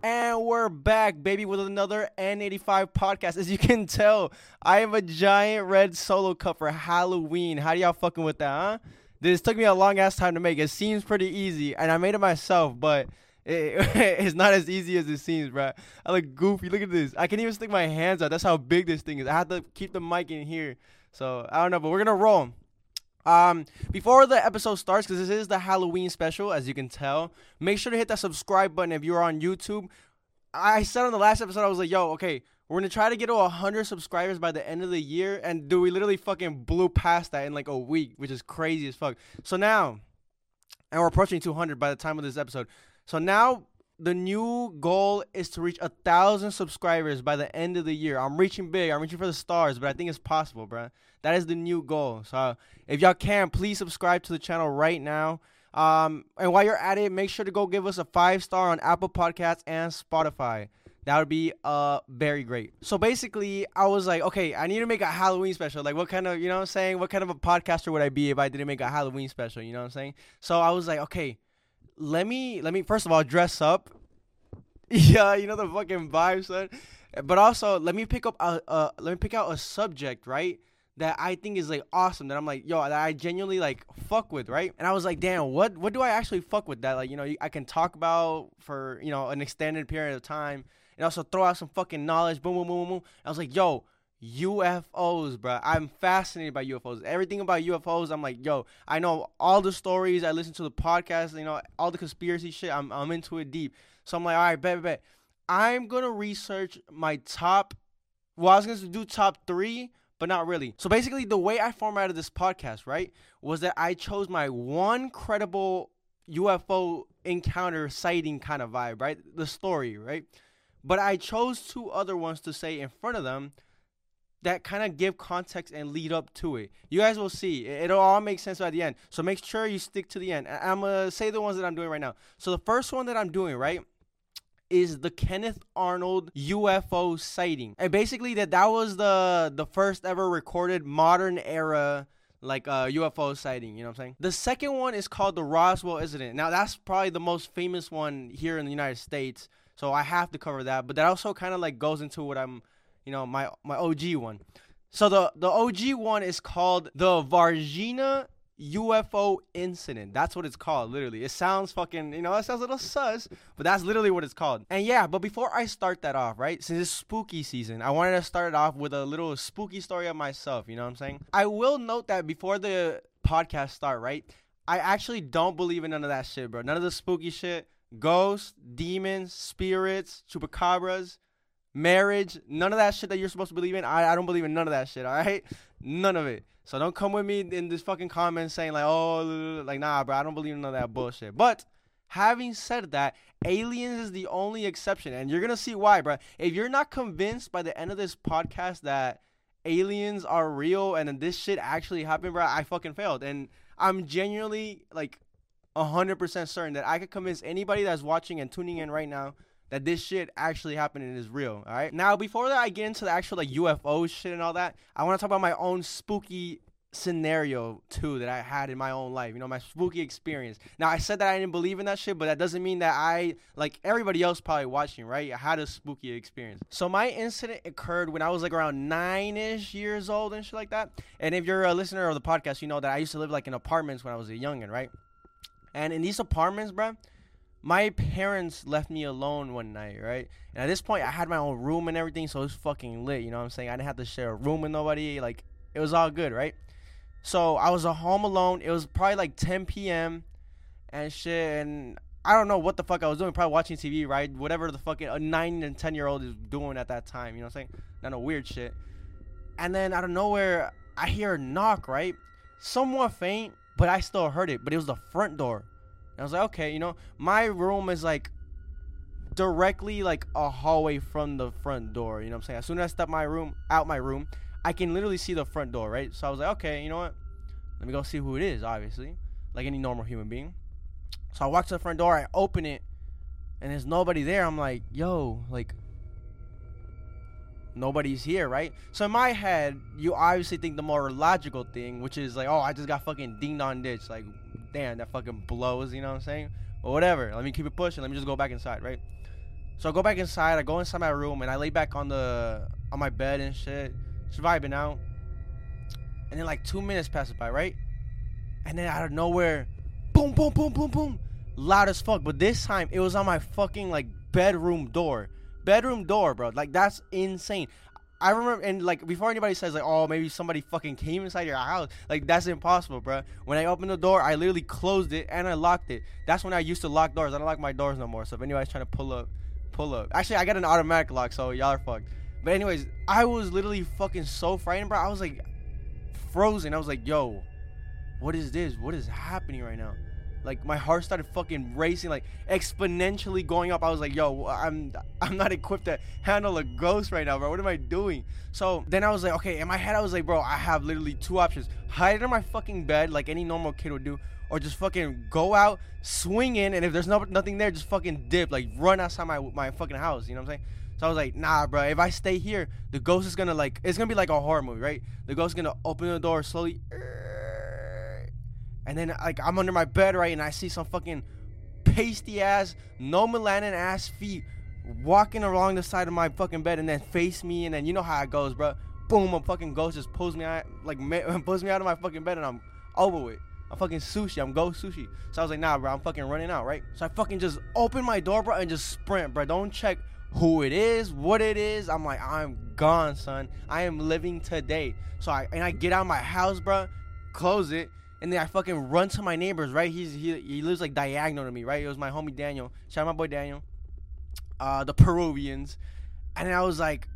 And we're back, baby, with another N85 podcast. As you can tell, I have a giant red solo cup for Halloween. How do y'all fucking with that, huh? This took me a long ass time to make. It seems pretty easy, and I made it myself, but it, it's not as easy as it seems, bro. I look goofy. Look at this. I can't even stick my hands out. That's how big this thing is. I have to keep the mic in here. So I don't know, but we're gonna roll. Um, before the episode starts, because this is the Halloween special, as you can tell, make sure to hit that subscribe button if you're on YouTube. I said on the last episode, I was like, yo, okay, we're gonna try to get to 100 subscribers by the end of the year, and do we literally fucking blew past that in like a week, which is crazy as fuck. So now, and we're approaching 200 by the time of this episode. So now the new goal is to reach a thousand subscribers by the end of the year. I'm reaching big. I'm reaching for the stars, but I think it's possible, bro. That is the new goal. So if y'all can, please subscribe to the channel right now. Um, and while you're at it, make sure to go give us a five star on Apple Podcasts and Spotify. That would be uh very great. So basically, I was like, okay, I need to make a Halloween special. Like, what kind of, you know what I'm saying? What kind of a podcaster would I be if I didn't make a Halloween special? You know what I'm saying? So I was like, okay, let me let me first of all dress up. yeah, you know the fucking vibe, son. But also, let me pick up a let me pick out a subject, right? That I think is like awesome. That I'm like, yo, that I genuinely like fuck with, right? And I was like, damn, what what do I actually fuck with that? Like, you know, I can talk about for you know an extended period of time, and also throw out some fucking knowledge. Boom, boom, boom, boom. boom. I was like, yo, UFOs, bro. I'm fascinated by UFOs. Everything about UFOs, I'm like, yo, I know all the stories. I listen to the podcast, you know, all the conspiracy shit. I'm, I'm into it deep. So I'm like, all right, bet, bet. I'm gonna research my top. Well, I was gonna do top three, but not really. So basically, the way I formatted this podcast, right, was that I chose my one credible UFO encounter sighting kind of vibe, right? The story, right? But I chose two other ones to say in front of them that kind of give context and lead up to it. You guys will see. It'll all make sense by the end. So make sure you stick to the end. I'm going to say the ones that I'm doing right now. So the first one that I'm doing, right? is the Kenneth Arnold UFO sighting. And basically that that was the the first ever recorded modern era like uh UFO sighting, you know what I'm saying? The second one is called the Roswell incident. Now that's probably the most famous one here in the United States. So I have to cover that, but that also kind of like goes into what I'm you know, my my OG one. So the the OG one is called the Varginha UFO incident. That's what it's called, literally. It sounds fucking, you know, it sounds a little sus, but that's literally what it's called. And yeah, but before I start that off, right, since it's spooky season, I wanted to start it off with a little spooky story of myself, you know what I'm saying? I will note that before the podcast start, right, I actually don't believe in none of that shit, bro. None of the spooky shit. Ghosts, demons, spirits, chupacabras, marriage, none of that shit that you're supposed to believe in. I, I don't believe in none of that shit, all right? None of it. So don't come with me in this fucking comment saying like, oh, like nah, bro, I don't believe in none of that bullshit. But having said that, aliens is the only exception, and you're gonna see why, bro. If you're not convinced by the end of this podcast that aliens are real and this shit actually happened, bro, I fucking failed, and I'm genuinely like 100% certain that I could convince anybody that's watching and tuning in right now that this shit actually happened and is real. All right. Now, before that, I get into the actual like UFO shit and all that. I want to talk about my own spooky scenario too that I had in my own life. You know, my spooky experience. Now, I said that I didn't believe in that shit, but that doesn't mean that I like everybody else probably watching, right? I had a spooky experience. So my incident occurred when I was like around nine-ish years old and shit like that. And if you're a listener of the podcast, you know that I used to live like in apartments when I was a youngin', right? And in these apartments, bro my parents left me alone one night, right? And at this point, I had my own room and everything, so it was fucking lit. You know what I'm saying? I didn't have to share a room with nobody. Like, it was all good, right? So I was at home alone. It was probably like 10 p.m. and shit, and I don't know what the fuck I was doing. Probably watching TV, right? Whatever the fucking a nine and ten year old is doing at that time. You know what I'm saying? Not no weird shit. And then out of nowhere, I hear a knock, right? Somewhat faint, but I still heard it. But it was the front door. And I was like, okay, you know, my room is like directly like a hallway from the front door. You know what I'm saying? As soon as I step my room out my room, I can literally see the front door, right? So I was like, okay, you know what? Let me go see who it is, obviously. Like any normal human being. So I walk to the front door, I open it, and there's nobody there. I'm like, yo, like nobody's here, right? So in my head, you obviously think the more logical thing, which is like, oh, I just got fucking dinged on ditch. Like, damn, that fucking blows, you know what I'm saying? But whatever. Let me keep it pushing. Let me just go back inside, right? So I go back inside. I go inside my room and I lay back on the on my bed and shit, just vibing out. And then like two minutes passes by, right? And then out of nowhere, boom, boom, boom, boom, boom, loud as fuck. But this time it was on my fucking like bedroom door, bedroom door, bro. Like that's insane. I remember, and like before anybody says like, oh, maybe somebody fucking came inside your house, like that's impossible, bro. When I opened the door, I literally closed it and I locked it. That's when I used to lock doors. I don't lock my doors no more. So if anybody's trying to pull up, pull up. Actually, I got an automatic lock, so y'all are fucked. But anyways, I was literally fucking so frightened, bro. I was like frozen. I was like, yo, what is this? What is happening right now? Like my heart started fucking racing, like exponentially going up. I was like, "Yo, I'm I'm not equipped to handle a ghost right now, bro. What am I doing?" So then I was like, "Okay." In my head, I was like, "Bro, I have literally two options: hide under my fucking bed, like any normal kid would do, or just fucking go out, swing in, and if there's no nothing there, just fucking dip, like run outside my my fucking house." You know what I'm saying? So I was like, nah, bro. If I stay here, the ghost is gonna like, it's gonna be like a horror movie, right? The ghost is gonna open the door slowly, and then like I'm under my bed, right, and I see some fucking pasty ass, no melanin ass feet walking along the side of my fucking bed, and then face me, and then you know how it goes, bro. Boom, a fucking ghost just pulls me out, like pulls me out of my fucking bed, and I'm over with. I'm fucking sushi. I'm go sushi. So I was like, nah, bro. I'm fucking running out, right? So I fucking just open my door, bro, and just sprint, bro. Don't check who it is, what it is. I'm like, I'm gone, son. I am living today. So I and I get out of my house, bro, close it, and then I fucking run to my neighbors, right? He's he, he lives like diagonal to me, right? It was my homie Daniel. Shout out my boy Daniel. Uh, the Peruvians, and I was like,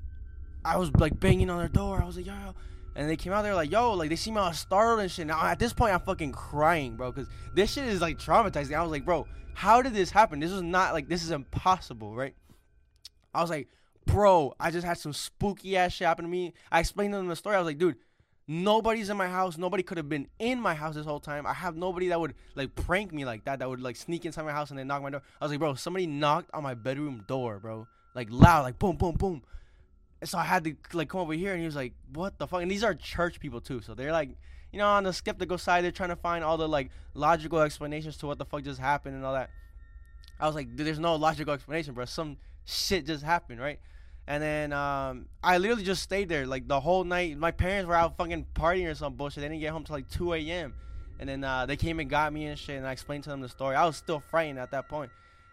I was like banging on their door. I was like, yo, and they came out there like, yo, like they see me all startled and shit. Now at this point, I'm fucking crying, bro, because this shit is like traumatizing. I was like, bro, how did this happen? This was not like this is impossible, right? I was like, bro, I just had some spooky ass shit happen to me. I explained to them the story. I was like, dude, nobody's in my house. Nobody could have been in my house this whole time. I have nobody that would like prank me like that. That would like sneak inside my house and then knock my door. I was like, bro, somebody knocked on my bedroom door, bro, like loud, like boom, boom, boom. And so I had to like come over here, and he was like, "What the fuck?" And these are church people too, so they're like, you know, on the skeptical side, they're trying to find all the like logical explanations to what the fuck just happened and all that. I was like, "There's no logical explanation, bro. Some shit just happened, right?" And then um, I literally just stayed there like the whole night. My parents were out fucking partying or some bullshit. They didn't get home till like 2 a.m. And then uh, they came and got me and shit, and I explained to them the story. I was still frightened at that point.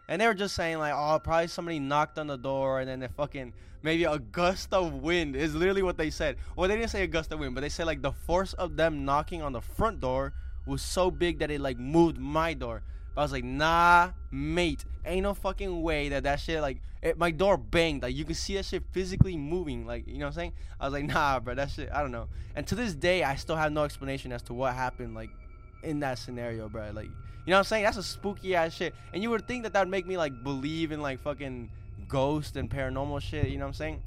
And they were just saying like, oh, probably somebody knocked on the door, and then they fucking maybe a gust of wind is literally what they said. Well, they didn't say a gust of wind, but they said like the force of them knocking on the front door was so big that it like moved my door. But I was like, nah, mate, ain't no fucking way that that shit like it, my door banged. Like you can see that shit physically moving. Like you know what I'm saying? I was like, nah, bro, that shit. I don't know. And to this day, I still have no explanation as to what happened. Like in that scenario, bro. Like you know what I'm saying? That's a spooky ass shit. And you would think that that would make me like believe in like fucking ghost and paranormal shit. You know what I'm saying?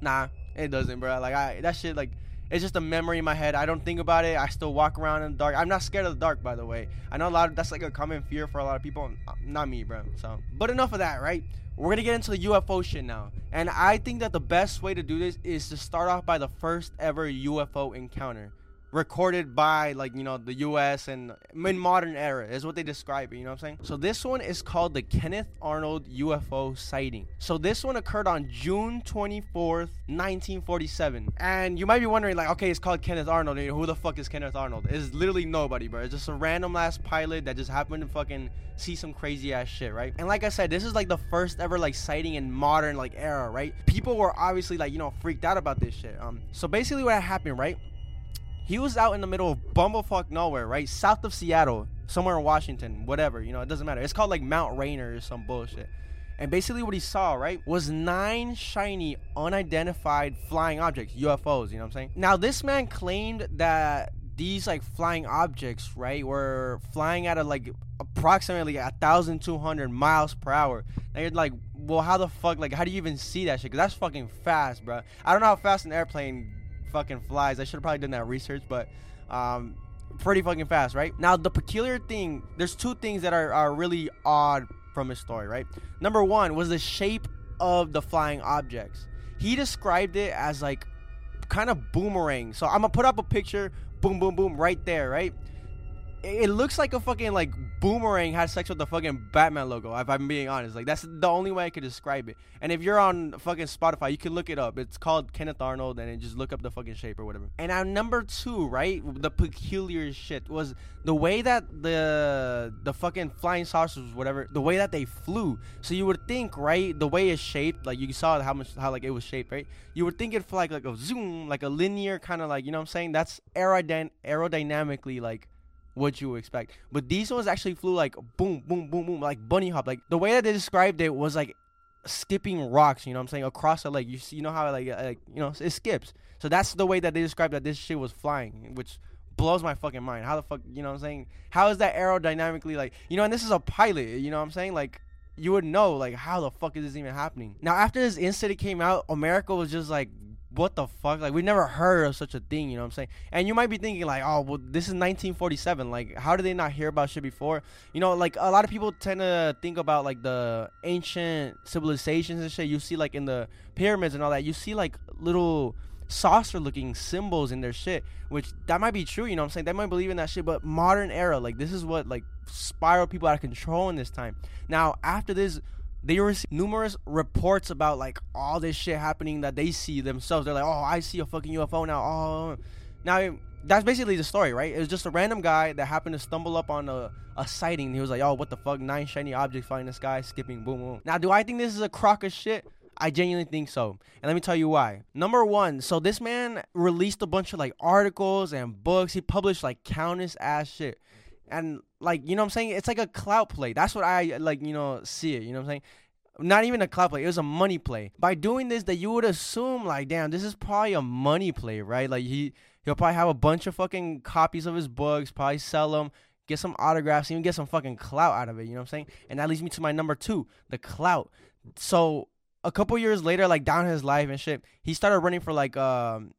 Nah, it doesn't, bro. Like I that shit like it's just a memory in my head. I don't think about it. I still walk around in the dark. I'm not scared of the dark, by the way. I know a lot of that's like a common fear for a lot of people. Not me, bro. So, but enough of that, right? We're gonna get into the UFO shit now. And I think that the best way to do this is to start off by the first ever UFO encounter recorded by like you know the US and in modern era is what they describe it, you know what I'm saying? So this one is called the Kenneth Arnold UFO sighting. So this one occurred on June 24th, 1947. And you might be wondering like okay, it's called Kenneth Arnold. Who the fuck is Kenneth Arnold? It's literally nobody, bro. It's just a random last pilot that just happened to fucking see some crazy ass shit, right? And like I said, this is like the first ever like sighting in modern like era, right? People were obviously like, you know, freaked out about this shit. Um so basically what happened, right? He was out in the middle of bumblefuck nowhere, right? South of Seattle, somewhere in Washington, whatever, you know, it doesn't matter. It's called like Mount Rainier or some bullshit. And basically what he saw, right, was nine shiny, unidentified flying objects, UFOs, you know what I'm saying? Now, this man claimed that these like flying objects, right, were flying at a like approximately a thousand two hundred miles per hour. And you're like, well, how the fuck, like, how do you even see that shit? Cause that's fucking fast, bro. I don't know how fast an airplane fucking flies. I should have probably done that research, but um, pretty fucking fast, right? Now, the peculiar thing, there's two things that are, are really odd from his story, right? Number one was the shape of the flying objects. He described it as like kind of boomerang. So I'm gonna put up a picture, boom, boom, boom, right there, right? it looks like a fucking like boomerang had sex with the fucking Batman logo. If I'm being honest, like that's the only way I could describe it. And if you're on fucking Spotify, you can look it up. It's called Kenneth Arnold, and just look up the fucking shape or whatever. And our number two, right, the peculiar shit was the way that the the fucking flying saucers, whatever, the way that they flew. So you would think, right, the way it's shaped, like you saw how much how like it was shaped, right? You would think it'd fly like, like a zoom, like a linear kind of like you know what I'm saying. That's aerodyn- aerodynamically like what you expect. But these ones actually flew like boom, boom, boom, boom, like bunny hop. Like the way that they described it was like skipping rocks. You know what I'm saying? Across the lake. You see, you know how like, uh, like you know it skips. So that's the way that they described that this shit was flying, which blows my fucking mind. How the fuck, you know what I'm saying? How is that aerodynamically like, you know, and this is a pilot, you know what I'm saying? Like, you would know, like, how the fuck is this even happening? Now, after this incident came out, America was just like, what the fuck? Like we never heard of such a thing, you know what I'm saying? And you might be thinking like, oh, well, this is 1947. Like, how did they not hear about shit before? You know, like a lot of people tend to think about like the ancient civilizations and shit. You see like in the pyramids and all that. You see like little saucer looking symbols in their shit, which that might be true, you know what I'm saying? They might believe in that shit, but modern era, like this is what like spiral people out of control in this time. Now, after this they receive numerous reports about like all this shit happening that they see themselves. They're like, oh, I see a fucking UFO now. Oh, now that's basically the story, right? It was just a random guy that happened to stumble up on a, a sighting. He was like, oh, what the fuck? Nine shiny objects flying in the sky, skipping, boom, boom. Now, do I think this is a crock of shit? I genuinely think so. And let me tell you why. Number one, so this man released a bunch of like articles and books. He published like countless ass shit and like you know what I'm saying it's like a clout play. That's what I like you know see it. You know what I'm saying. Not even a clout play. It was a money play. By doing this, that you would assume like, damn, this is probably a money play, right? Like he he'll probably have a bunch of fucking copies of his books, probably sell them, get some autographs, even get some fucking clout out of it. You know what I'm saying? And that leads me to my number two, the clout. So a couple years later, like down his life and shit, he started running for like um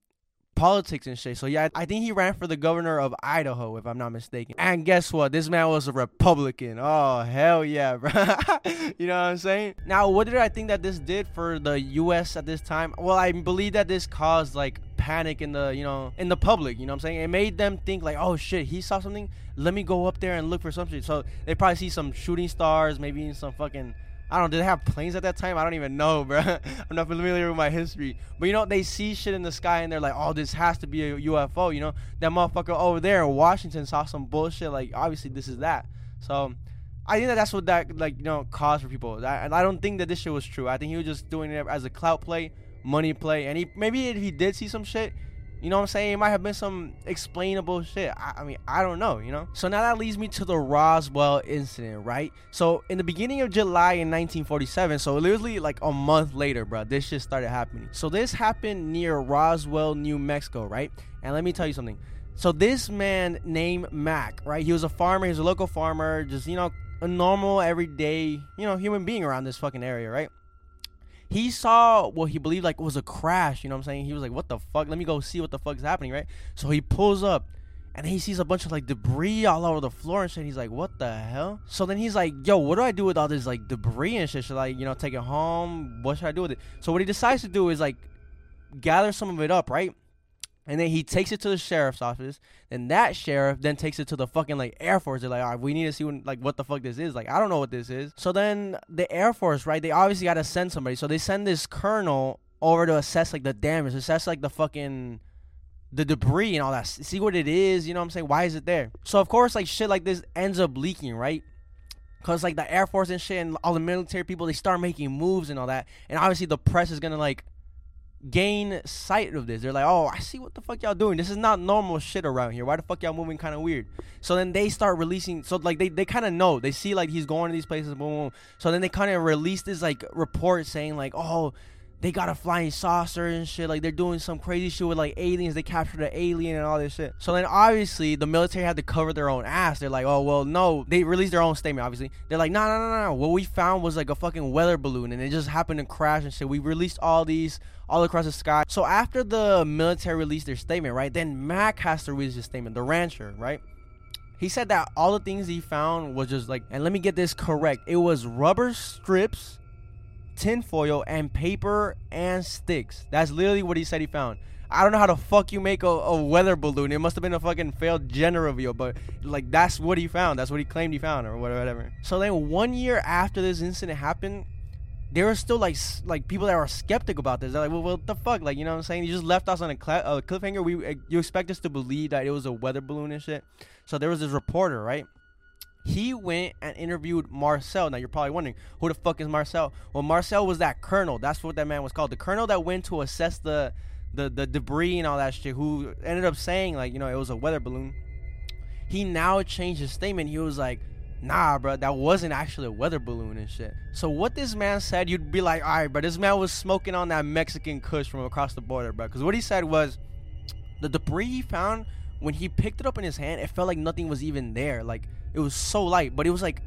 politics and shit. So yeah, I think he ran for the governor of Idaho, if I'm not mistaken. And guess what? This man was a Republican. Oh hell yeah, bro. you know what I'm saying? Now, what did I think that this did for the U.S. at this time? Well, I believe that this caused like panic in the you know in the public. You know what I'm saying? It made them think like, oh shit, he saw something. Let me go up there and look for something. So they probably see some shooting stars, maybe some fucking I don't. Did they have planes at that time? I don't even know, bro. I'm not familiar with my history. But you know, they see shit in the sky and they're like, "Oh, this has to be a UFO." You know, that motherfucker over there in Washington saw some bullshit. Like, obviously, this is that. So, I think that that's what that like you know caused for people. and I don't think that this shit was true. I think he was just doing it as a clout play, money play, and he maybe if he did see some shit, you know what I'm saying? It might have been some explainable shit. I, I, mean, I don't know, you know? So now that leads me to the Roswell incident, right? So in the beginning of July in 1947, so literally like a month later, bro, this shit started happening. So this happened near Roswell, New Mexico, right? And let me tell you something. So this man named Mac, right? He was a farmer, he was a local farmer, just, you know, a normal, everyday, you know, human being around this fucking area, right? He saw what he believed like was a crash. You know what I'm saying? He was like, "What the fuck? Let me go see what the fuck is happening." Right? So he pulls up, and he sees a bunch of like debris all over the floor and shit. He's like, "What the hell?" So then he's like, "Yo, what do I do with all this like debris and shit? Should I, you know, take it home? What should I do with it?" So what he decides to do is like gather some of it up, right? And then he takes it to the sheriff's office. And that sheriff then takes it to the fucking like Air Force. They're like, all right, we need to see when, like what the fuck this is. Like, I don't know what this is. So then the Air Force, right? They obviously got to send somebody. So they send this colonel over to assess like the damage, assess like the fucking the debris and all that. See what it is. You know what I'm saying? Why is it there? So of course, like shit like this ends up leaking, right? Cause like the Air Force and shit and all the military people, they start making moves and all that. And obviously the press is gonna like gain sight of this. They're like, oh, I see what the fuck y'all doing. This is not normal shit around here. Why the fuck y'all moving kind of weird? So then they start releasing. So like they, they kind of know. They see like he's going to these places. Boom, boom. So then they kind of release this like report saying like, oh, they got a flying saucer and shit. Like they're doing some crazy shit with like aliens. They captured an alien and all this shit. So then obviously the military had to cover their own ass. They're like, oh well, no. They released their own statement. Obviously, they're like, no, no, no, no. What we found was like a fucking weather balloon, and it just happened to crash and shit. We released all these all across the sky. So after the military released their statement, right? Then Mac has to release his statement. The rancher, right? He said that all the things he found was just like, and let me get this correct. It was rubber strips tinfoil and paper and sticks. That's literally what he said he found. I don't know how the fuck you make a, a weather balloon. It must have been a fucking failed gender reveal, but like that's what he found. That's what he claimed he found, or whatever. So then one year after this incident happened, there were still like like people that were skeptical about this. They're like, well, what the fuck? Like, you know what I'm saying? You just left us on a, cl- a cliffhanger. We uh, you expect us to believe that it was a weather balloon and shit. So there was this reporter, right? He went and interviewed Marcel. Now you're probably wondering who the fuck is Marcel? Well, Marcel was that colonel. That's what that man was called. The colonel that went to assess the the the debris and all that shit. Who ended up saying like you know it was a weather balloon. He now changed his statement. He was like, Nah, bro, that wasn't actually a weather balloon and shit. So what this man said, you'd be like, all right, but this man was smoking on that Mexican Kush from across the border, bro. Because what he said was, the debris he found when he picked it up in his hand, it felt like nothing was even there. Like it was so light, but it was like,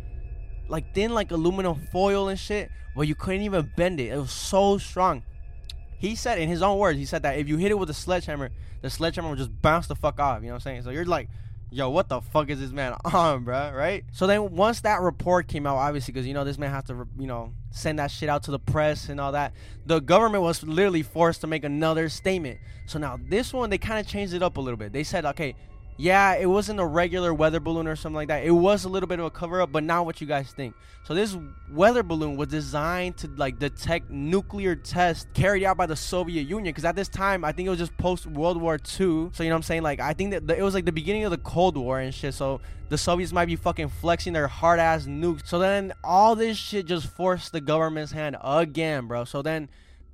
like thin, like aluminum foil and shit. But you couldn't even bend it. It was so strong. He said in his own words, he said that if you hit it with a sledgehammer, the sledgehammer would just bounce the fuck off. You know what I'm saying? So you're like yo, what the fuck is this man on, bro? Right? So then once that report came out, obviously, because you know this man has to, you know, send that shit out to the press and all that. The government was literally forced to make another statement. So now this one, they kind of changed it up a little bit. They said, okay, yeah, it wasn't a regular weather balloon or something like that. It was a little bit of a cover up, but not what you guys think. So this weather balloon was designed to like detect nuclear tests carried out by the Soviet Union. Because at this time, I think it was just post World War II. So you know what I'm saying? Like I think that the, it was like the beginning of the Cold War and shit. So the Soviets might be fucking flexing their hard ass nukes. So then all this shit just forced the government's hand again, bro. So then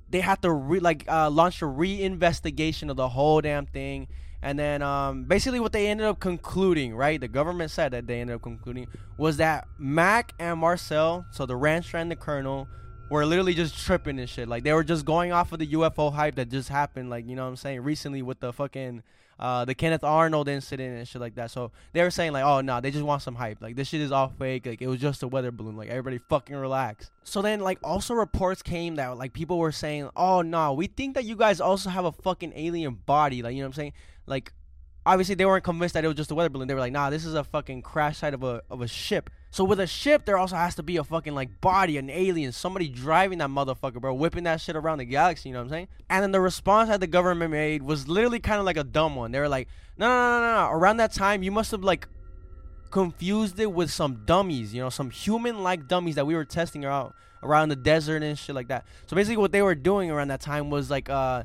they had to re- like uh, launch a reinvestigation of the whole damn thing and then um, basically what they ended up concluding, right? The government said that they ended up concluding was that Mac and Marcel, so the rancher and the colonel, were literally just tripping and shit. Like they were just going off of the UFO hype that just happened, like you know what I'm saying, recently with the fucking uh, the Kenneth Arnold incident and shit like that. So they were saying like, oh no, nah, they just want some hype. Like this shit is all fake. Like it was just a weather balloon. Like everybody fucking relax. So then like also reports came that like people were saying, oh no, nah, we think that you guys also have a fucking alien body. Like you know what I'm saying? Like, obviously they weren't convinced that it was just a weather balloon. They were like, nah, this is a fucking crash site of a of a ship. So with a ship, there also has to be a fucking like body, an alien, somebody driving that motherfucker, bro, whipping that shit around the galaxy. You know what I'm saying? And then the response that the government made was literally kind of like a dumb one. They were like, no, no, no, no, no. Around that time, you must have like confused it with some dummies, you know, some human-like dummies that we were testing out around the desert and shit like that. So basically, what they were doing around that time was like, uh,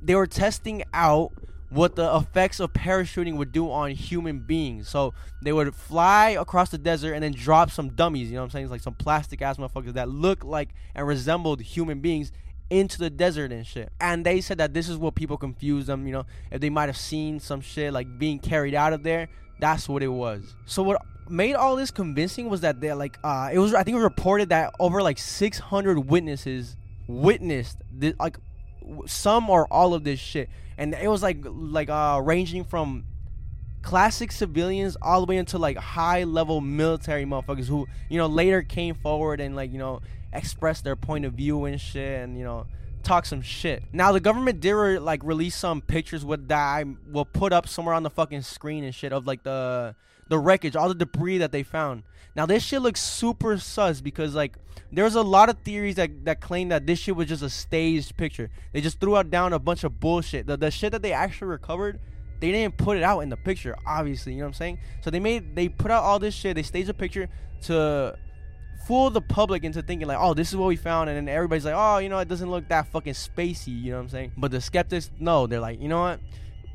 they were testing out what the effects of parachuting would do on human beings. So they would fly across the desert and then drop some dummies, you know what I'm saying? It's like some plastic ass motherfuckers that look like and resembled human beings into the desert and shit. And they said that this is what people confuse them, you know, if they might have seen some shit like being carried out of there, that's what it was. So what made all this convincing was that they like uh it was I think it was reported that over like 600 witnesses witnessed this, like some or all of this shit and it was like like uh ranging from classic civilians all the way into like high level military motherfuckers who you know later came forward and like you know expressed their point of view and shit and you know talk some shit. Now the government did re- like release some pictures with that I will put up somewhere on the fucking screen and shit of like the the wreckage, all the debris that they found. Now this shit looks super sus because like there's a lot of theories that, that claim that this shit was just a staged picture. They just threw out down a bunch of bullshit. The, the shit that they actually recovered, they didn't put it out in the picture, obviously, you know what I'm saying? So they made they put out all this shit, they staged a picture to fool the public into thinking like, oh, this is what we found, and then everybody's like, oh, you know, it doesn't look that fucking spacey, you know what I'm saying? But the skeptics, no, they're like, you know what?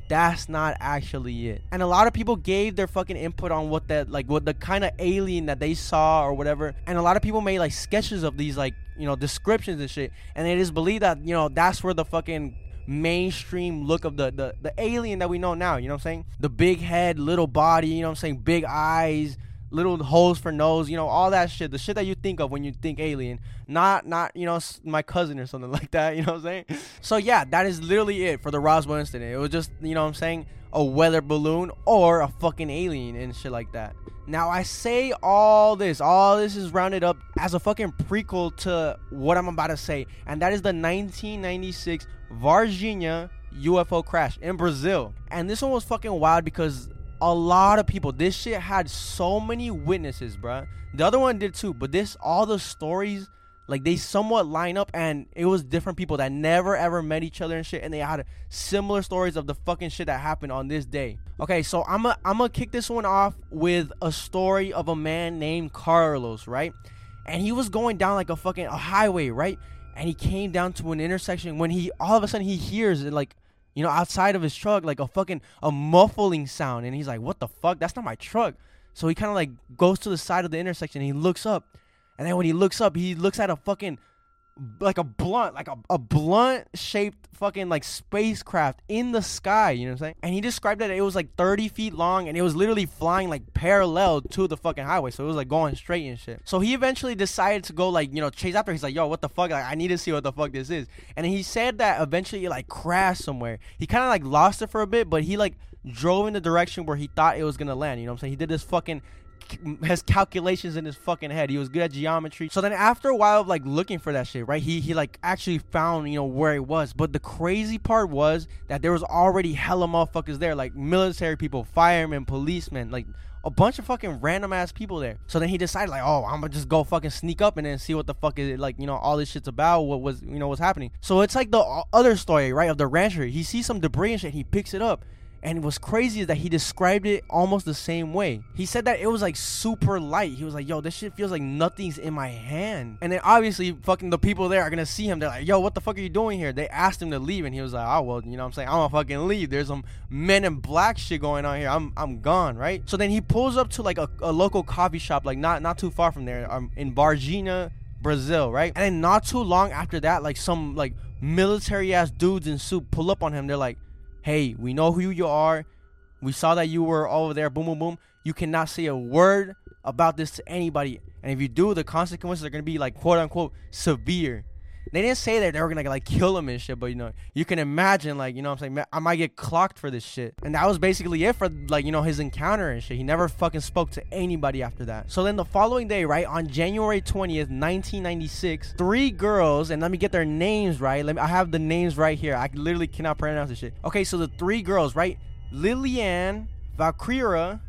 That's not actually it. And a lot of people gave their fucking input on what that like what the kind of alien that they saw or whatever. And a lot of people made like sketches of these like, you know, descriptions and shit. And it is believed that, you know, that's where the fucking mainstream look of the, the the alien that we know now, you know what I'm saying? The big head, little body, you know what I'm saying? Big eyes, little holes for nose, you know, all that shit. The shit that you think of when you think alien, not not you know my cousin or something like that. You know what I'm saying? So yeah, that is literally it for the Roswell incident. It was just you know what I'm saying a weather balloon or a fucking alien and shit like that. Now I say all this, all this is rounded up as a fucking prequel to what I'm about to say, and that is the 1996 Varginha UFO crash in Brazil. And this one was fucking wild because a lot of people. This shit had so many witnesses, bruh. The other one did too, but this all the stories like they somewhat line up and it was different people that never ever met each other and shit and they had similar stories of the fucking shit that happened on this day okay so i'm gonna I'm gonna kick this one off with a story of a man named carlos right and he was going down like a fucking a highway right and he came down to an intersection when he all of a sudden he hears like you know outside of his truck like a fucking a muffling sound. And he's like what the fuck? That's not my truck. So he kind of like goes to the side of the intersection he looks up. And then when he looks up, he looks at a fucking like a blunt, like a, a blunt shaped fucking like spacecraft in the sky, you know what I'm saying? And he described that it was like 30 feet long and it was literally flying like parallel to the fucking highway. So it was like going straight and shit. So he eventually decided to go like, you know, chase after. He's like, yo, what the fuck? Like, I need to see what the fuck this is. And he said that eventually it like crashed somewhere. He kind of like lost it for a bit, but he like drove in the direction where he thought it was gonna land. You know what I'm saying? He did this fucking has calculations in his fucking head. He was good at geometry. So then after a while of like looking for that shit, right? He he like actually found, you know, where it was. But the crazy part was that there was already hella motherfuckers there, like military people, firemen, policemen, like a bunch of fucking random ass people there. So then he decided like, oh, I'm gonna just go fucking sneak up and then see what the fuck is it like, you know, all this shit's about, what was, you know, what's happening. So it's like the other story, right, of the rancher. He sees some debris and shit, he picks it up and what's crazy is that he described it almost the same way. He said that it was like super light. He was like, yo, this shit feels like nothing's in my hand. And then obviously, fucking the people there are gonna see him. They're like, yo, what the fuck are you doing here? They asked him to leave, and he was like, oh, well, you know what I'm saying? I'm gonna fucking leave. There's some men in black shit going on here. I'm I'm gone, right? So then he pulls up to like a, a local coffee shop, like not not too far from there, um, in Varginha, Brazil, right? And then not too long after that, like some like military ass dudes in suit pull up on him. They're like, hey, we know who you are. We saw that you were over there. Boom, boom, boom. You cannot say a word about this to anybody. And if you do, the consequences are going to be like quote unquote severe. They didn't say that they were gonna like kill him and shit, but you know, you can imagine like, you know what I'm saying, I might get clocked for this shit. And that was basically it for like, you know, his encounter and shit. He never fucking spoke to anybody after that. So then the following day, right, on January 20th, 1996, three girls, and let me get their names right. Let me I have the names right here. I literally cannot pronounce this shit. Okay, so the three girls, right? Liliane, Valquíria,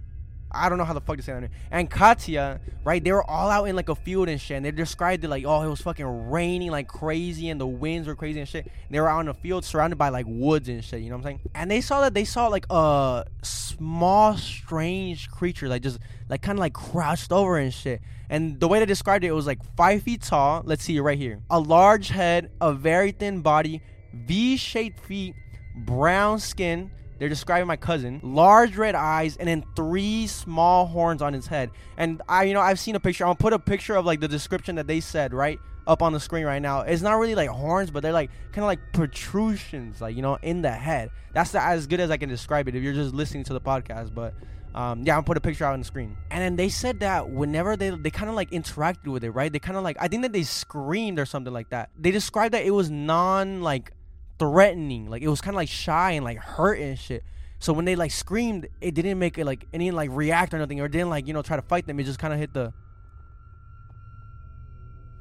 I don't know how the fuck to say that name. And Kátia, right? They were all out in like a field and shit. And they described it like, oh, it was fucking raining like crazy and the winds were crazy and shit. And they were out in a field surrounded by like woods and shit. You know what I'm saying? And they saw that they saw like a small, strange creature, like just like kind of like crouched over and shit. And the way they described it, it was like five feet tall. Let's see it right here. A large head, a very thin body, V-shaped feet, brown skin they're describing my cousin, large red eyes, and then three small horns on his head. And I, you know, I've seen a picture. I'll put a picture of like the description that they said right up on the screen right now. It's not really like horns, but they're like kind of like protrusions, like you know, in the head. That's the, as good as I can describe it if you're just listening to the podcast. But um, yeah, I'll put a picture out on the screen. And then they said that whenever they they kind of like interacted with it, right? They kind of like I think that they screamed or something like that. They described that it was non like threatening. Like it was kind of like shy and like hurt and shit. So when they like screamed, it didn't make it like any like react or nothing, or didn't like you know try to fight them. It just kind of hit the,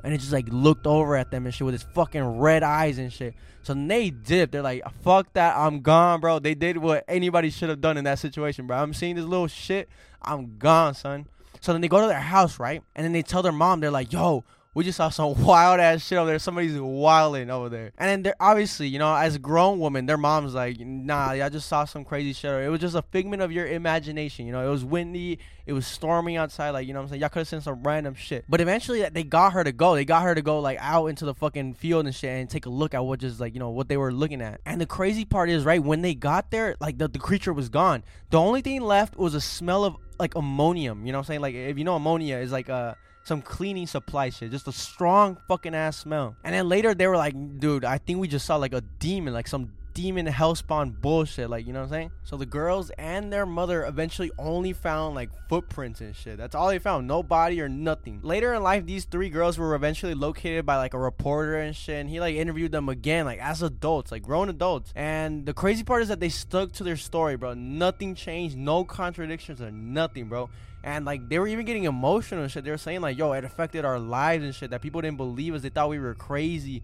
and it just like looked over at them and shit with its fucking red eyes and shit. So they dipped. They're like, "Fuck that, I'm gone, bro." They did what anybody should have done in that situation, bro. I'm seeing this little shit. I'm gone, son. So then they go to their house, right? And then they tell their mom, they're like, "Yo, we just saw some wild ass shit over there. Somebody's wilding over there. And then they're obviously, you know, as a grown woman, their mom's like, nah, I just saw some crazy shit. It was just a figment of your imagination. You know, it was windy, it was storming outside. Like, you know I'm saying? Y'all could have seen some random shit. But eventually they got her to go. They got her to go like out into the fucking field and shit and take a look at what just like, you know, what they were looking at. And the crazy part is, right, when they got there, like the, the creature was gone. The only thing left was a smell of like ammonium. You know what I'm saying? Like if you know ammonia is like a some cleaning supply shit. Just a strong fucking ass smell. And then later they were like, dude, I think we just saw like a demon, like some demon hellspawn bullshit, like you know what I'm saying? So the girls and their mother eventually only found like footprints and shit. That's all they found, no body or nothing. Later in life, these three girls were eventually located by like a reporter and shit, and he like interviewed them again, like as adults, like grown adults. And the crazy part is that they stuck to their story, bro. Nothing changed, no contradictions or nothing, bro. And like they were even getting emotional and shit. They were saying like, "Yo, it affected our lives and shit." That people didn't believe us. They thought we were crazy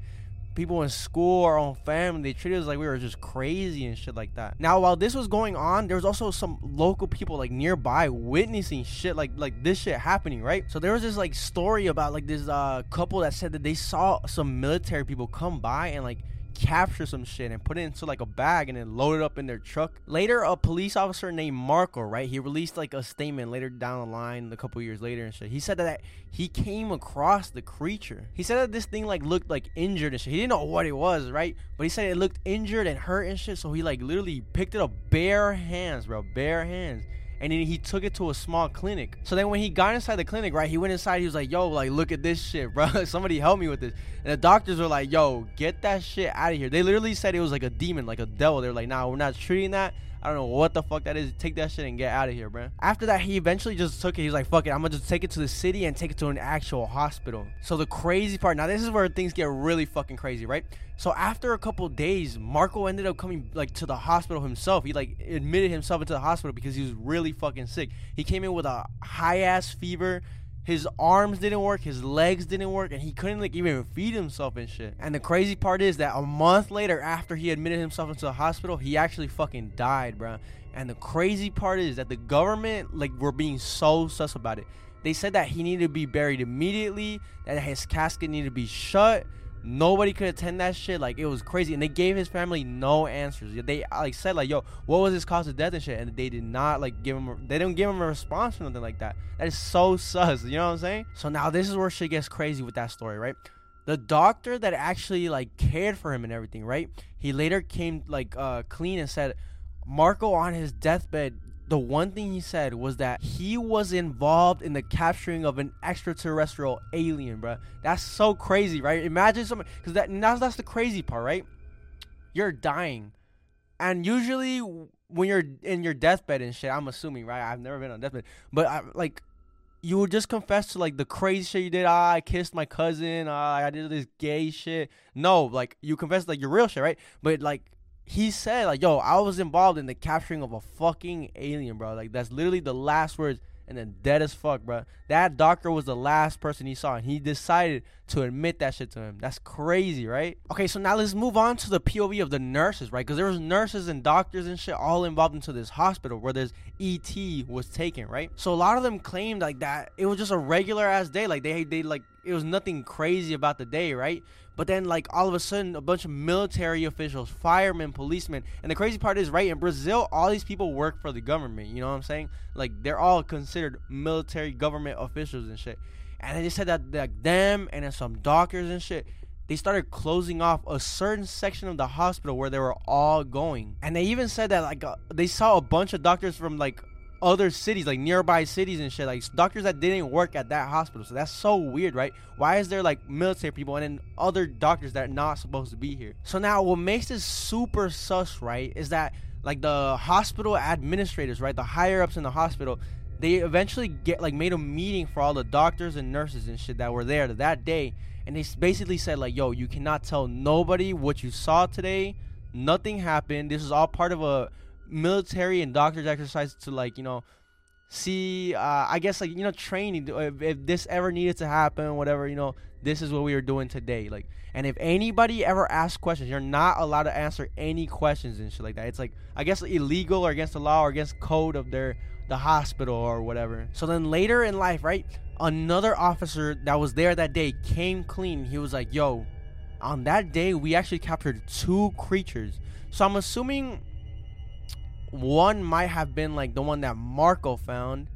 people in school, our own family, they treated us like we were just crazy and shit like that. Now, while this was going on, there was also some local people like nearby witnessing shit like like this shit happening, right? So there was this like story about like this uh couple that said that they saw some military people come by and like capture some shit and put it into like a bag and then load it up in their truck. Later, a police officer named Marco, right? He released like a statement later down the line, a couple years later and shit. He said that he came across the creature. He said that this thing like looked like injured and shit. He didn't know what it was, right? But he said it looked injured and hurt and shit. So he like literally picked it up bare hands, bro, bare hands and then he took it to a small clinic. So then when he got inside the clinic, right, he went inside. He was like, "Yo, like, look at this shit, bro. Somebody help me with this." And the doctors were like, "Yo, get that shit out of here." They literally said it was like a demon, like a devil. They're like, "Nah, we're not treating that. I don't know what the fuck that is. Take that shit and get out of here, bro. After that, he eventually just took it. He's like, fuck it. I'm gonna just take it to the city and take it to an actual hospital. So the crazy part, now this is where things get really fucking crazy, right? So after a couple days, Marco ended up coming like to the hospital himself. He like admitted himself into the hospital because he was really fucking sick. He came in with a high ass fever his arms didn't work, his legs didn't work, and he couldn't like even feed himself and shit. And the crazy part is that a month later, after he admitted himself into the hospital, he actually fucking died, bro. And the crazy part is that the government like were being so sus about it. They said that he needed to be buried immediately, that his casket needed to be shut, Nobody could attend that shit. Like it was crazy, and they gave his family no answers. They like said like, "Yo, what was his cause of death and shit?" And they did not like give him. They didn't give him a response or nothing like that. That is so sus. You know what I'm saying? So now this is where shit gets crazy with that story, right? The doctor that actually like cared for him and everything, right? He later came like uh clean and said Marco on his deathbed the one thing he said was that he was involved in the capturing of an extraterrestrial alien, bro. That's so crazy, right? Imagine someone, because that that's, that's the crazy part, right? You're dying, and usually when you're in your deathbed and shit, I'm assuming, right? I've never been on deathbed, but I, like you would just confess to like the crazy shit you did. Ah, I kissed my cousin. Ah, I did this gay shit. No, like you confess like your real shit, right? But like he said like, "Yo, I was involved in the capturing of a fucking alien, bro." Like that's literally the last words, and then dead as fuck, bro. That doctor was the last person he saw, and he decided to admit that shit to him. That's crazy, right? Okay, so now let's move on to the POV of the nurses, right? Because there was nurses and doctors and shit all involved into this hospital where this ET was taken, right? So a lot of them claimed like that it was just a regular ass day, like they they like it was nothing crazy about the day, right? But then, like, all of a sudden, a bunch of military officials, firemen, policemen. And the crazy part is, right, in Brazil, all these people work for the government. You know what I'm saying? Like, they're all considered military government officials and shit. And they just said that, like, them and then some doctors and shit, they started closing off a certain section of the hospital where they were all going. And they even said that, like, uh, they saw a bunch of doctors from, like, other cities, like nearby cities and shit, like doctors that didn't work at that hospital. So that's so weird, right? Why is there like military people and then other doctors that are not supposed to be here? So now what makes this super sus, right, is that like the hospital administrators, right, the higher ups in the hospital, they eventually get like made a meeting for all the doctors and nurses and shit that were there that day, and they basically said like, "Yo, you cannot tell nobody what you saw today. Nothing happened. This is all part of a military and doctors exercise to like you know see uh, i guess like you know training if, if, this ever needed to happen whatever you know this is what we are doing today like and if anybody ever asks questions you're not allowed to answer any questions and shit like that. It's like i guess illegal or against the law or against code of their the hospital or whatever. So then later in life right another officer that was there that day came clean. He was like yo on that day we actually captured two creatures. So i'm assuming one might have been like the one that Marco found,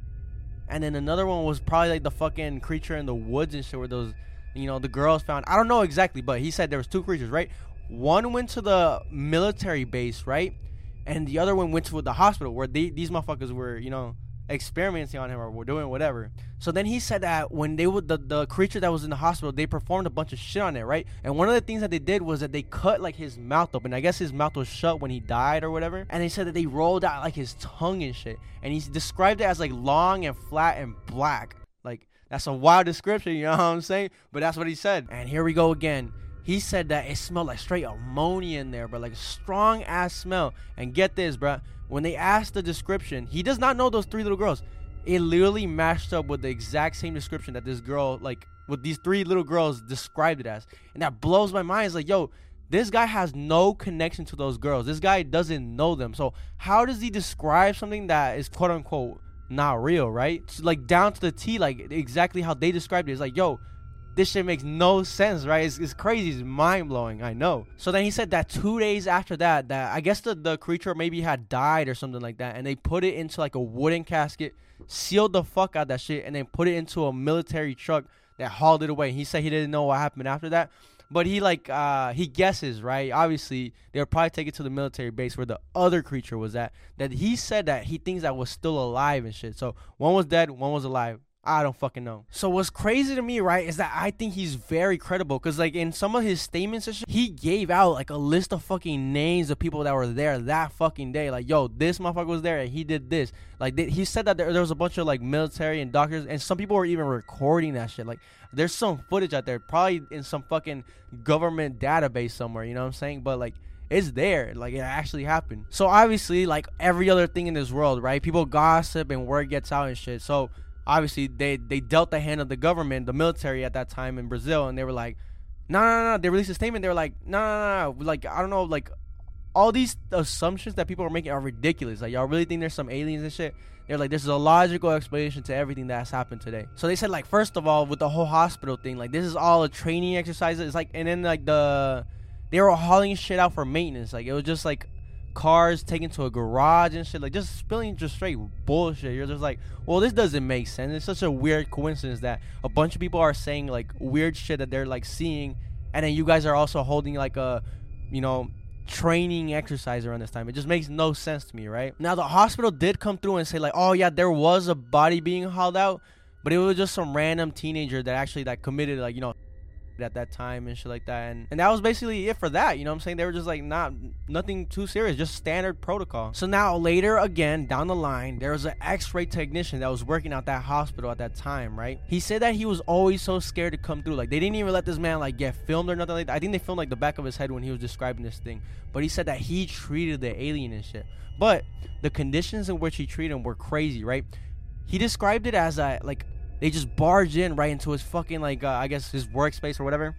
and then another one was probably like the fucking creature in the woods and shit where those, you know, the girls found. I don't know exactly, but he said there was two creatures, right? One went to the military base, right, and the other one went to the hospital where they, these motherfuckers were, you know, experimenting on him or were doing whatever. So then he said that when they would the, the creature that was in the hospital, they performed a bunch of shit on it, right? And one of the things that they did was that they cut like his mouth open. I guess his mouth was shut when he died or whatever. And they said that they rolled out like his tongue and shit. And he described it as like long and flat and black. Like that's a wild description, you know what I'm saying? But that's what he said. And here we go again. He said that it smelled like straight ammonia in there, but Like a strong ass smell. And get this, bro. When they asked the description, he does not know those three little girls. it literally matched up with the exact same description that this girl, like, with these three little girls described it as. And that blows my mind. It's like, yo, this guy has no connection to those girls. This guy doesn't know them. So how does he describe something that is quote unquote not real, right? So like down to the T, like exactly how they described it. It's like, yo, this shit makes no sense, right? It's, it's crazy. It's mind blowing. I know. So then he said that two days after that, that I guess the, the creature maybe had died or something like that. And they put it into like a wooden casket, sealed the fuck out that shit, and then put it into a military truck that hauled it away. He said he didn't know what happened after that. But he like uh he guesses, right? Obviously, they would probably take it to the military base where the other creature was at. That he said that he thinks that was still alive and shit. So one was dead, one was alive. I don't fucking know. So what's crazy to me, right, is that I think he's very credible because like in some of his statements, and shit, he gave out like a list of fucking names of people that were there that fucking day. Like, yo, this motherfucker was there and he did this. Like, he said that there, there was a bunch of like military and doctors, and some people were even recording that shit. Like, there's some footage out there, probably in some fucking government database somewhere. You know what I'm saying? But like it's there like it actually happened so obviously like every other thing in this world right people gossip and word gets out and shit so obviously they they dealt the hand of the government, the military at that time in Brazil, and they were like, no, no, no. They released a statement. They were like, no, no, no. Like I don't know, like all these assumptions that people are making are ridiculous. Like y'all really think there's some aliens and shit? They're like, this is a logical explanation to everything that's happened today. So they said like, first of all, with the whole hospital thing, like this is all a training exercise. It's like, and then like the they were hauling shit out for maintenance. Like it was just like cars taken to a garage and shit, like just spilling just straight bullshit. You're just like, well, this doesn't make sense. It's such a weird coincidence that a bunch of people are saying like weird shit that they're like seeing, and then you guys are also holding like a, you know, training exercise around this time. It just makes no sense to me, right? Now the hospital did come through and say like, oh yeah, there was a body being hauled out, but it was just some random teenager that actually like committed like you know at that time and shit like that. And, and that was basically it for that. You know what I'm saying? They were just like not nothing too serious, just standard protocol. So now later again down the line, there was an X-ray technician that was working at that hospital at that time, right? He said that he was always so scared to come through. Like they didn't even let this man like get filmed or nothing like that. I think they filmed like the back of his head when he was describing this thing. But he said that he treated the alien and shit. But the conditions in which he treated him were crazy, right? He described it as a like they just barged in right into his fucking like uh, I guess his workspace or whatever.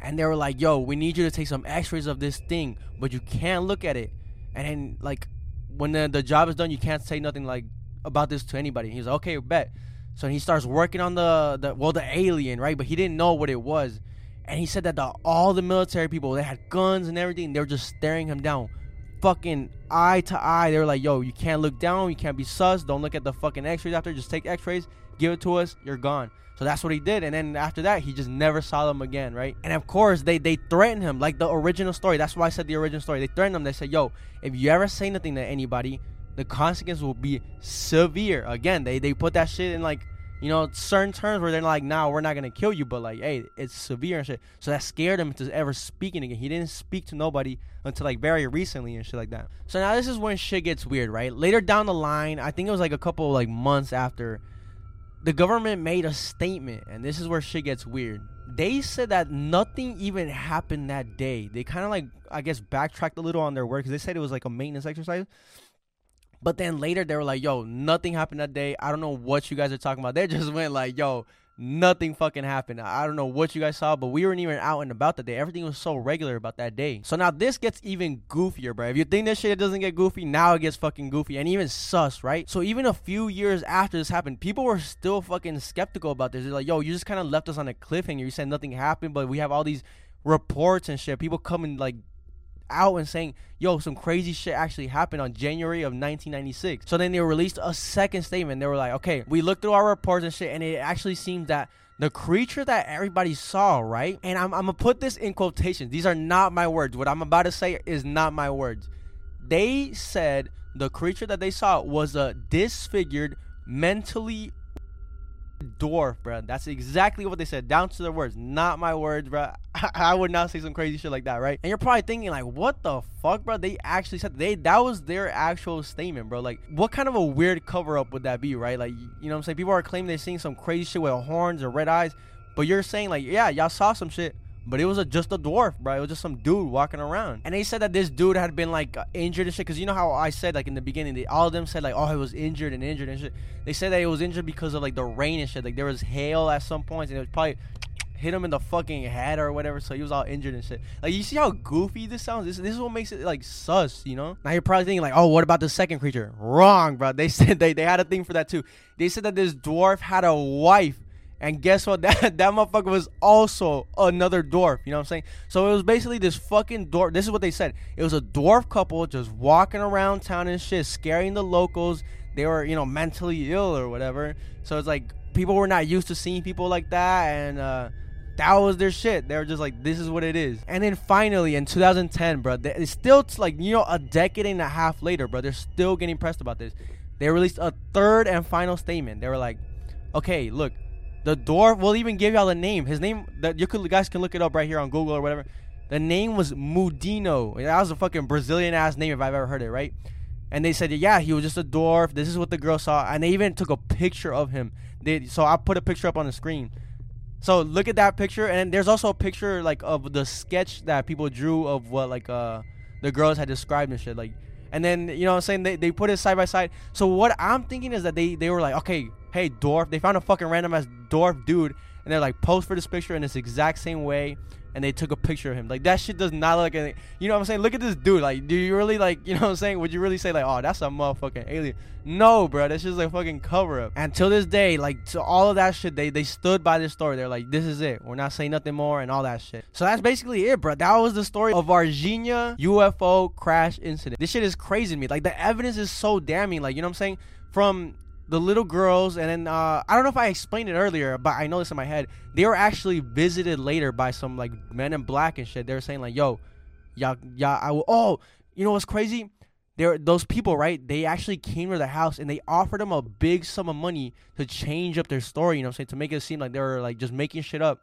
And they were like, "Yo, we need you to take some X-rays of this thing, but you can't look at it." And then like when the the job is done, you can't say nothing like about this to anybody. He's like, "Okay, bet." So he starts working on the the well the alien, right? But he didn't know what it was. And he said that the, all the military people they had guns and everything. They were just staring him down, fucking eye to eye. They were like, "Yo, you can't look down. You can't be sus. Don't look at the fucking X-rays after. Just take X-rays give it to us, you're gone. So that's what he did. And then after that, he just never saw them again, right? And of course, they they threatened him like the original story. That's why I said the original story. They threatened him. They said, "Yo, if you ever say nothing to anybody, the consequence will be severe." Again, they they put that shit in like you know certain terms where they're like, "Nah, we're not gonna kill you," but like, "Hey, it's severe and shit." So that scared him to ever speaking again. He didn't speak to nobody until like very recently and shit like that. So now this is when shit gets weird, right? Later down the line, I think it was like a couple like months after the government made a statement, and this is where shit gets weird. They said that nothing even happened that day. They kind of like, I guess, backtracked a little on their work because they said it was like a maintenance exercise. But then later they were like, yo, nothing happened that day. I don't know what you guys are talking about. They just went like, yo, nothing fucking happened. I don't know what you guys saw, but we weren't even out and about that day. Everything was so regular about that day. So now this gets even goofier, bro. If you think this shit doesn't get goofy, now it gets fucking goofy and even sus, right? So even a few years after this happened, people were still fucking skeptical about this. They're like, yo, you just kind of left us on a cliffhanger. You said nothing happened, but we have all these reports and shit. People coming like out and saying, yo, some crazy shit actually happened on January of 1996. So then they released a second statement. They were like, okay, we looked through our reports and shit, and it actually seems that the creature that everybody saw, right? And I'm, I'm gonna put this in quotations. These are not my words. What I'm about to say is not my words. They said the creature that they saw was a disfigured, mentally dwarf, bro. That's exactly what they said, down to their words. Not my words, bro. I would not say some crazy shit like that, right? And you're probably thinking, like, what the fuck, bro? They actually said they that was their actual statement, bro. Like, what kind of a weird cover up would that be, right? Like, you know what I'm saying? People are claiming they're seeing some crazy shit with horns or red eyes, but you're saying, like, yeah, y'all saw some shit, but it was a, just a dwarf, bro. It was just some dude walking around. And they said that this dude had been like uh, injured and shit. Cause you know how I said like in the beginning, they, all of them said like, oh, he was injured and injured and shit. They said that he was injured because of like the rain and shit. Like there was hail at some points, and it was probably hit him in the fucking head or whatever, so he was all injured and shit. Like you see how goofy this sounds? This this is what makes it like sus, you know? Now you're probably thinking like, oh, what about the second creature? Wrong, bro. They said they, they had a thing for that too. They said that this dwarf had a wife. And guess what? That that motherfucker was also another dwarf. You know what I'm saying? So it was basically this fucking dwarf. This is what they said. It was a dwarf couple just walking around town and shit, scaring the locals. They were, you know, mentally ill or whatever. So it's like people were not used to seeing people like that, and uh, that was their shit. They were just like, this is what it is. And then finally in 2010, bro, it's still like you know a decade and a half later, bro. They're still getting pressed about this. They released a third and final statement. They were like, okay, look, the dwarf. We'll even give y'all the name. His name. That you could guys can look it up right here on Google or whatever. The name was Mudinho. That was a fucking Brazilian ass name if I've ever heard it, right? And they said, yeah, he was just a dwarf. This is what the girl saw, and they even took a picture of him. They so I put a picture up on the screen. So look at that picture, and there's also a picture like of the sketch that people drew of what like uh the girls had described and shit. Like, and then you know what I'm saying they, they put it side by side. So what I'm thinking is that they they were like, okay, hey dwarf, they found a fucking random ass dwarf dude, and they're like post for this picture in this exact same way and they took a picture of him. Like that shit does not look like anything. You know what I'm saying? Look at this dude. Like, do you really like? You know what I'm saying? Would you really say like, oh, that's a motherfucking alien? No, bro. That's just like fucking cover up. And till this day, like to all of that shit, they they stood by this story. They're like, this is it. We're not saying nothing more and all that shit. So that's basically it, bro. That was the story of Varginha UFO crash incident. This shit is crazy to me. Like the evidence is so damning. Like you know what I'm saying? From the little girls, and then uh, I don't know if I explained it earlier, but I know this in my head. They were actually visited later by some like men in black and shit. They were saying like, "Yo, y'all, y'all, I will." Oh, you know what's crazy? There, those people, right? They actually came to the house and they offered them a big sum of money to change up their story. You know what I'm saying? To make it seem like they were like just making shit up.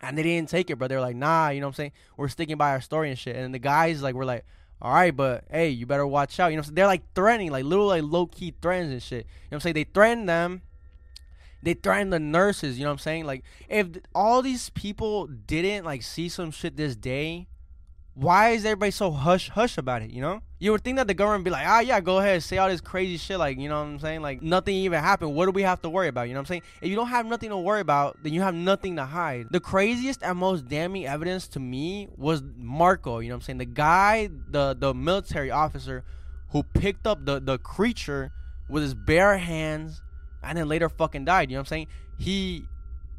And they didn't take it, but they're like, nah, you know what I'm saying? We're sticking by our story and shit. And the guys like were like, all right, but hey, you better watch out. You know, they're like threatening, like little like low key threats and shit. You know what I'm saying? They threaten them. They threaten the nurses. You know what I'm saying? Like if all these people didn't like see some shit this day, why is everybody so hush hush about it? You know, you would think that the government be like, ah, yeah, go ahead, say all this crazy shit, like you know what I'm saying, like nothing even happened. What do we have to worry about? You know what I'm saying? If you don't have nothing to worry about, then you have nothing to hide. The craziest and most damning evidence to me was Marco. You know what I'm saying? The guy, the the military officer, who picked up the the creature with his bare hands and then later fucking died. You know what I'm saying? He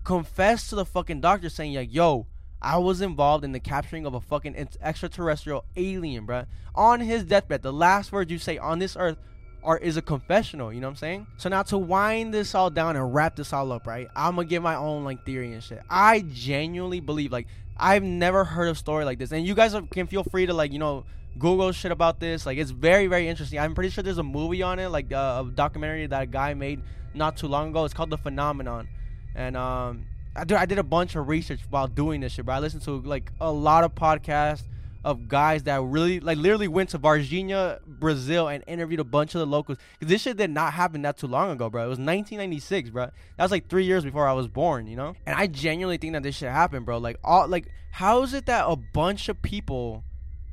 confessed to the fucking doctor saying like, yo I was involved in the capturing of a fucking extraterrestrial alien, bruh. On his deathbed, the last words you say on this earth are is a confessional, you know what I'm saying? So now to wind this all down and wrap this all up, right? I'm gonna give my own like theory and shit. I genuinely believe like I've never heard a story like this, and you guys can feel free to like you know Google shit about this. Like it's very very interesting. I'm pretty sure there's a movie on it, like uh, a documentary that a guy made not too long ago. It's called The Phenomenon, and um I did, I did a bunch of research while doing this shit, bro. I listened to like a lot of podcasts of guys that really, like, literally went to Varginha, Brazil, and interviewed a bunch of the locals. Cause this shit did not happen that too long ago, bro. It was 1996, bro. That was like three years before I was born, you know. And I genuinely think that this shit happened, bro. Like, all like, how is it that a bunch of people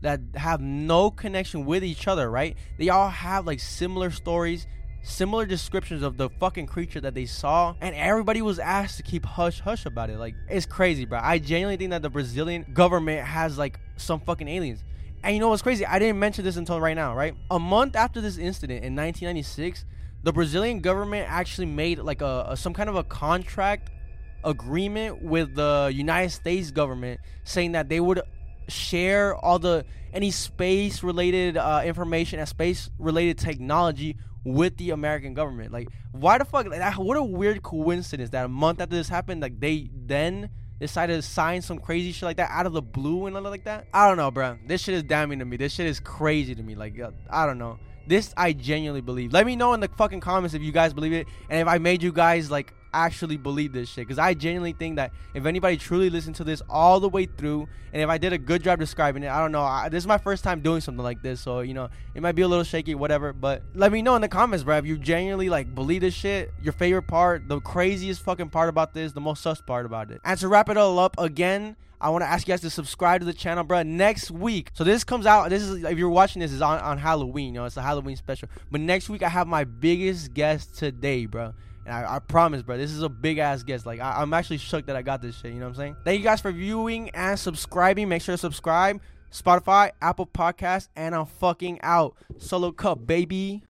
that have no connection with each other, right? They all have like similar stories similar descriptions of the fucking creature that they saw, and everybody was asked to keep hush hush about it. Like, it's crazy, bro. I genuinely think that the Brazilian government has like some fucking aliens. And you know what's crazy? I didn't mention this until right now, right? A month after this incident in 1996, the Brazilian government actually made like a, a some kind of a contract agreement with the United States government saying that they would share all the any space related uh, information and space related technology with the American government. Like, why the fuck? Like, what a weird coincidence that a month after this happened, like they then decided to sign some crazy shit like that out of the blue and all like that. I don't know, bro. This shit is damning to me. This shit is crazy to me. Like, uh, I don't know. This I genuinely believe. Let me know in the fucking comments if you guys believe it, and if I made you guys like actually believe this shit. Because I genuinely think that if anybody truly listened to this all the way through, and if I did a good job describing it, I don't know. I, this is my first time doing something like this, so you know it might be a little shaky, whatever. But let me know in the comments, bro. If you genuinely like believe this shit, your favorite part, the craziest fucking part about this, the most sus part about it. And to wrap it all up again. I want to ask you guys to subscribe to the channel, bro. Next week, so this comes out. This is if you're watching this is on on Halloween. You know, it's a Halloween special. But next week I have my biggest guest today, bro. And I, I, promise, bro, this is a big ass guest. Like, I, am actually shook that I got this shit. You know what I'm saying? Thank you guys for viewing and subscribing. Make sure to subscribe. Spotify, Apple Podcasts, and I'm fucking out. Solo Cup, baby.